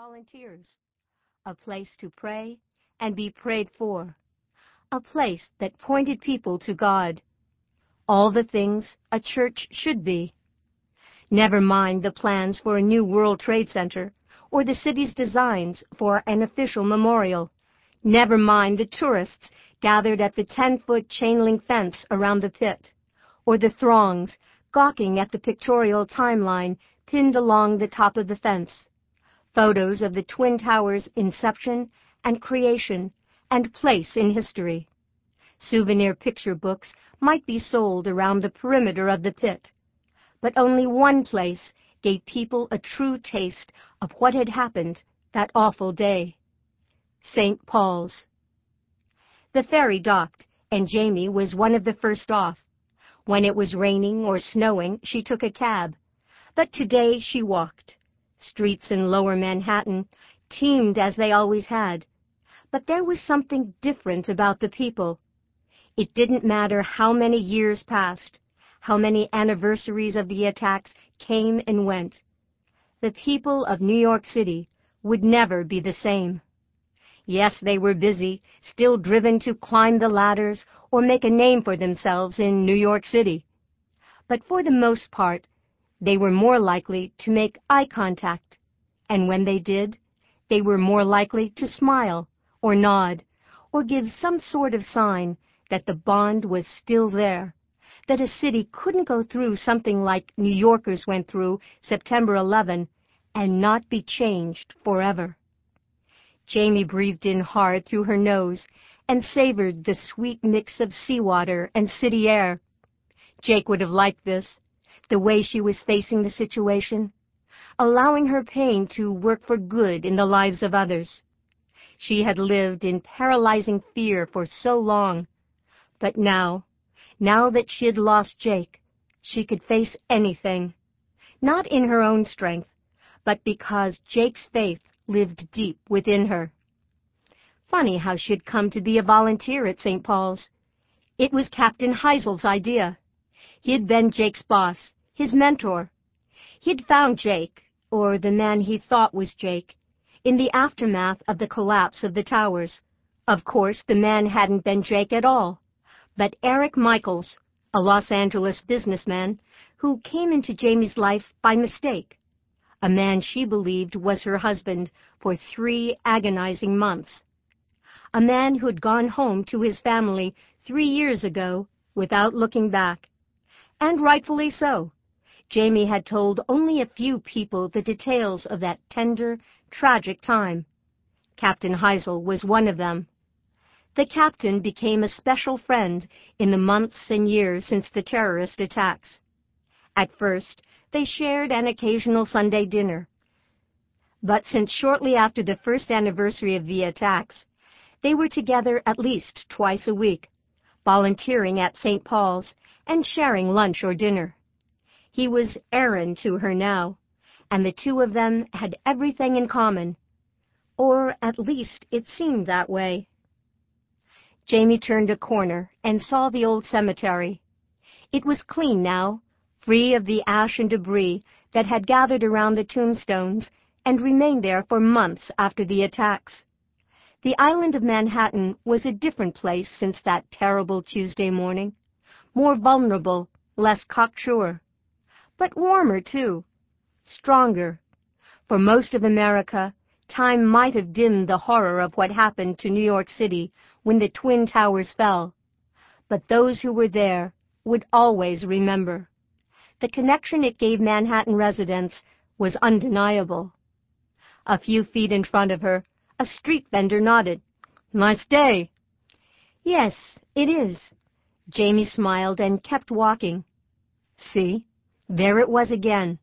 volunteers, a place to pray and be prayed for, a place that pointed people to God. All the things a church should be. Never mind the plans for a new World Trade Center or the city's designs for an official memorial. Never mind the tourists gathered at the 10-foot chain-link fence around the pit, or the throngs gawking at the pictorial timeline pinned along the top of the fence. Photos of the Twin Towers' inception and creation and place in history. Souvenir picture books might be sold around the perimeter of the pit, but only one place gave people a true taste of what had happened that awful day. St. Paul's. The ferry docked, and Jamie was one of the first off. When it was raining or snowing, she took a cab. But today she walked. Streets in lower Manhattan teemed as they always had. But there was something different about the people. It didn't matter how many years passed, how many anniversaries of the attacks came and went. The people of New York City would never be the same. Yes, they were busy, still driven to climb the ladders or make a name for themselves in New York City. But for the most part, they were more likely to make eye contact, and when they did, they were more likely to smile or nod or give some sort of sign that the bond was still there, that a city couldn't go through something like New Yorkers went through September 11 and not be changed forever. Jamie breathed in hard through her nose and savored the sweet mix of seawater and city air. Jake would have liked this, the way she was facing the situation, allowing her pain to work for good in the lives of others. She had lived in paralyzing fear for so long, but now, now that she had lost Jake, she could face anything, not in her own strength, but because Jake's faith lived deep within her. Funny how she'd come to be a volunteer at St. Paul's. It was Captain Heisel's idea. He'd been Jake's boss, his mentor. He'd found Jake, or the man he thought was Jake, in the aftermath of the collapse of the towers. Of course, the man hadn't been Jake at all, but Eric Michaels, a Los Angeles businessman who came into Jamie's life by mistake a man she believed was her husband for three agonizing months. A man who had gone home to his family three years ago without looking back. And rightfully so. Jamie had told only a few people the details of that tender, tragic time. Captain Heisel was one of them. The captain became a special friend in the months and years since the terrorist attacks. At first, they shared an occasional Sunday dinner. But since shortly after the first anniversary of the attacks, they were together at least twice a week, volunteering at St. Paul's and sharing lunch or dinner. He was Aaron to her now, and the two of them had everything in common. Or at least it seemed that way. Jamie turned a corner and saw the old cemetery. It was clean now, free of the ash and debris that had gathered around the tombstones and remained there for months after the attacks. The island of Manhattan was a different place since that terrible Tuesday morning, more vulnerable, less cocksure, but warmer too, stronger. For most of America, time might have dimmed the horror of what happened to New York City when the Twin Towers fell, but those who were there would always remember the connection it gave Manhattan residents was undeniable. A few feet in front of her, a street vendor nodded. Nice day. Yes, it is. Jamie smiled and kept walking. See, there it was again.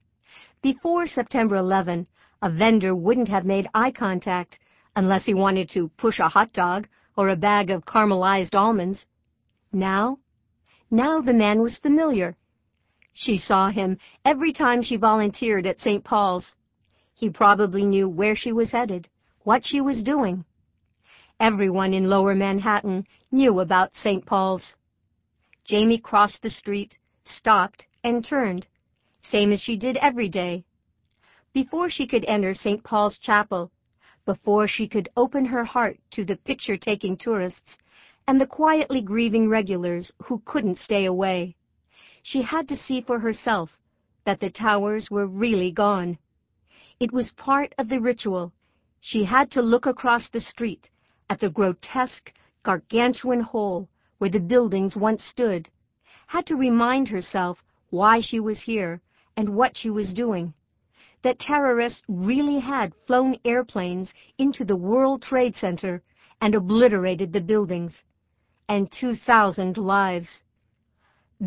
Before September 11, a vendor wouldn't have made eye contact unless he wanted to push a hot dog or a bag of caramelized almonds. Now, now the man was familiar she saw him every time she volunteered at St. Paul's. He probably knew where she was headed, what she was doing. Everyone in lower Manhattan knew about St. Paul's. Jamie crossed the street, stopped, and turned, same as she did every day. Before she could enter St. Paul's Chapel, before she could open her heart to the picture-taking tourists and the quietly grieving regulars who couldn't stay away, she had to see for herself that the towers were really gone. It was part of the ritual. She had to look across the street at the grotesque, gargantuan hole where the buildings once stood, had to remind herself why she was here and what she was doing. That terrorists really had flown airplanes into the World Trade Center and obliterated the buildings. And 2,000 lives.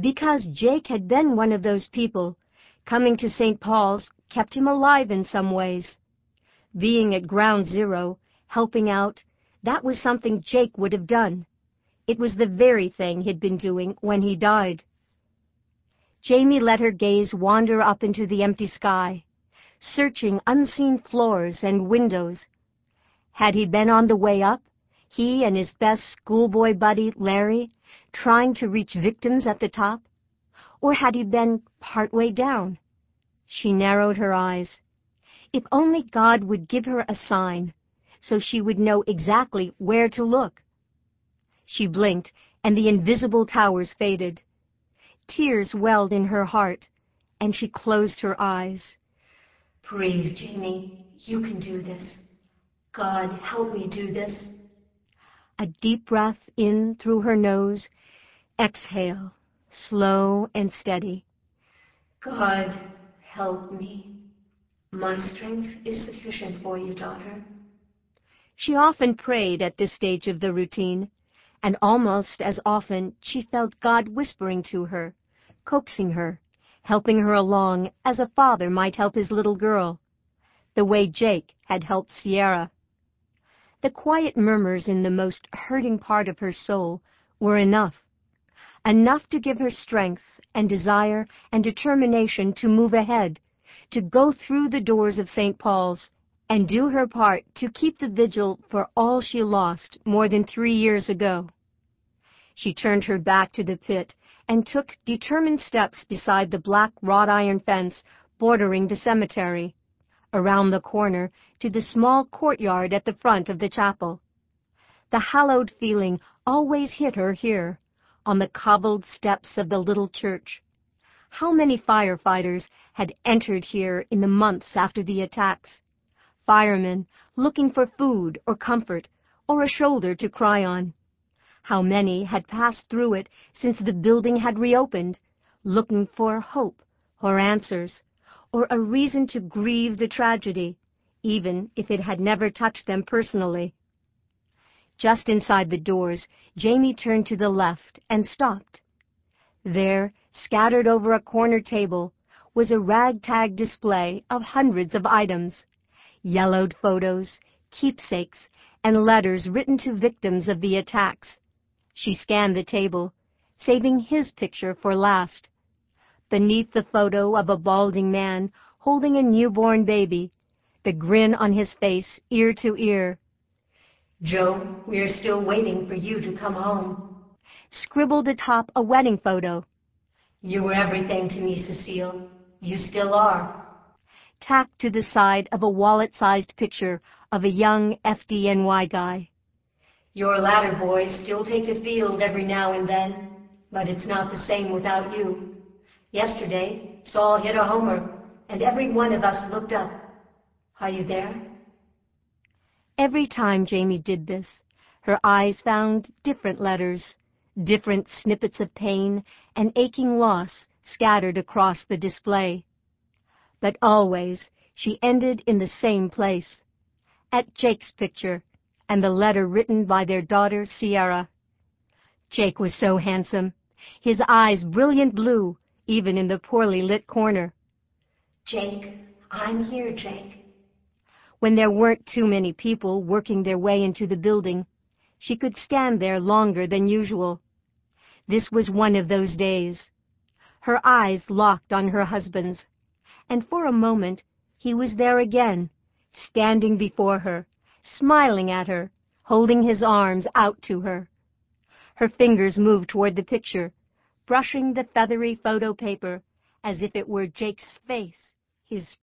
Because Jake had been one of those people, coming to St. Paul's kept him alive in some ways. Being at ground zero, helping out, that was something Jake would have done. It was the very thing he'd been doing when he died. Jamie let her gaze wander up into the empty sky, searching unseen floors and windows. Had he been on the way up, he and his best schoolboy buddy, Larry, trying to reach victims at the top? Or had he been partway down? She narrowed her eyes. If only God would give her a sign, so she would know exactly where to look. She blinked, and the invisible towers faded. Tears welled in her heart, and she closed her eyes. Breathe, Jamie. You can do this. God, help me do this. A deep breath in through her nose. Exhale, slow and steady. God, help me. My strength is sufficient for you, daughter. She often prayed at this stage of the routine, and almost as often she felt God whispering to her, coaxing her, helping her along as a father might help his little girl, the way Jake had helped Sierra. The quiet murmurs in the most hurting part of her soul were enough, enough to give her strength and desire and determination to move ahead, to go through the doors of St. Paul's and do her part to keep the vigil for all she lost more than three years ago. She turned her back to the pit and took determined steps beside the black wrought iron fence bordering the cemetery, around the corner to the small courtyard at the front of the chapel. The hallowed feeling always hit her here, on the cobbled steps of the little church. How many firefighters had entered here in the months after the attacks? firemen looking for food or comfort or a shoulder to cry on. How many had passed through it since the building had reopened, looking for hope or answers or a reason to grieve the tragedy, even if it had never touched them personally. Just inside the doors, Jamie turned to the left and stopped. There, scattered over a corner table, was a ragtag display of hundreds of items yellowed photos, keepsakes, and letters written to victims of the attacks. She scanned the table, saving his picture for last. Beneath the photo of a balding man holding a newborn baby, the grin on his face ear to ear. Joe, we're still waiting for you to come home. Scribbled atop a wedding photo. You were everything to me, Cecile. You still are tacked to the side of a wallet-sized picture of a young FDNY guy. Your ladder boys still take the field every now and then, but it's not the same without you. Yesterday, Saul hit a homer, and every one of us looked up. Are you there? Every time Jamie did this, her eyes found different letters, different snippets of pain and aching loss scattered across the display but always she ended in the same place, at Jake's picture and the letter written by their daughter Sierra. Jake was so handsome, his eyes brilliant blue, even in the poorly lit corner. Jake, I'm here, Jake. When there weren't too many people working their way into the building, she could stand there longer than usual. This was one of those days. Her eyes locked on her husband's and for a moment he was there again, standing before her, smiling at her, holding his arms out to her. Her fingers moved toward the picture, brushing the feathery photo paper as if it were Jake's face, his